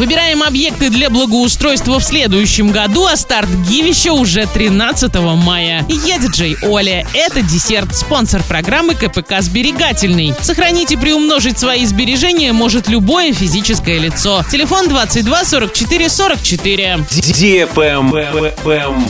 Выбираем объекты для благоустройства в следующем году, а старт гивища уже 13 мая. Я диджей Оля. Это десерт, спонсор программы КПК «Сберегательный». Сохранить и приумножить свои сбережения может любое физическое лицо. Телефон 22 44 44.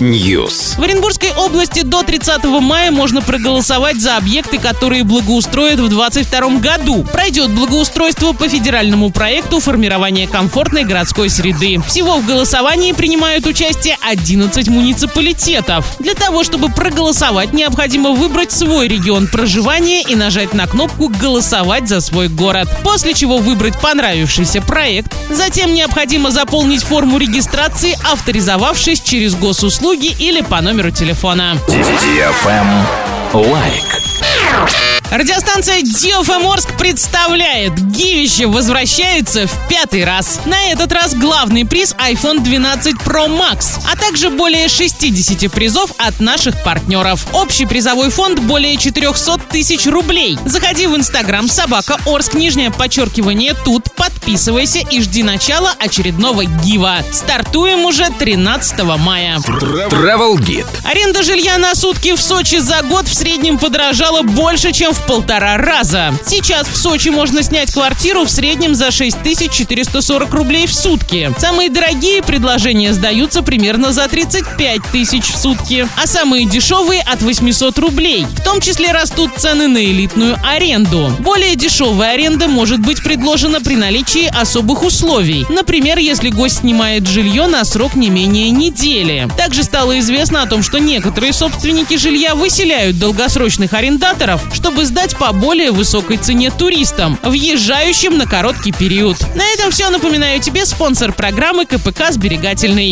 News. В Оренбургской области до 30 мая можно проголосовать за объекты, которые благоустроят в 2022 году. Пройдет благоустройство по федеральному проекту формирования комфортной городской среды. Всего в голосовании принимают участие 11 муниципалитетов. Для того, чтобы проголосовать, необходимо выбрать свой регион проживания и нажать на кнопку «Голосовать за свой город», после чего выбрать понравившийся проект. Затем необходимо заполнить форму регистрации, авторизовавшись через госуслуги или по номеру телефона. Лайк. Радиостанция DFM Орск представляет Гивище возвращается в пятый раз. На этот раз главный приз iPhone 12 Pro Max, а также более 60 призов от наших партнеров. Общий призовой фонд более 400 тысяч рублей. Заходи в Инстаграм собака Орск, нижнее подчеркивание тут, подписывайся и жди начала очередного гива. Стартуем уже 13 мая. Travel Guide. Аренда жилья на сутки в Сочи за год в среднем подорожала больше, чем в полтора раза. Сейчас в Сочи можно снять квартиру в среднем за 6440 рублей в сутки. Самые дорогие предложения сдаются примерно за 35 тысяч в сутки, а самые дешевые от 800 рублей. В том числе растут цены на элитную аренду. Более дешевая аренда может быть предложена при наличии особых условий. Например, если гость снимает жилье на срок не менее недели. Также стало известно о том, что некоторые собственники жилья выселяют долгосрочных арендаторов, чтобы сдать по более высокой цене туристам, въезжающим на короткий период. На этом все. Напоминаю тебе спонсор программы КПК «Сберегательный».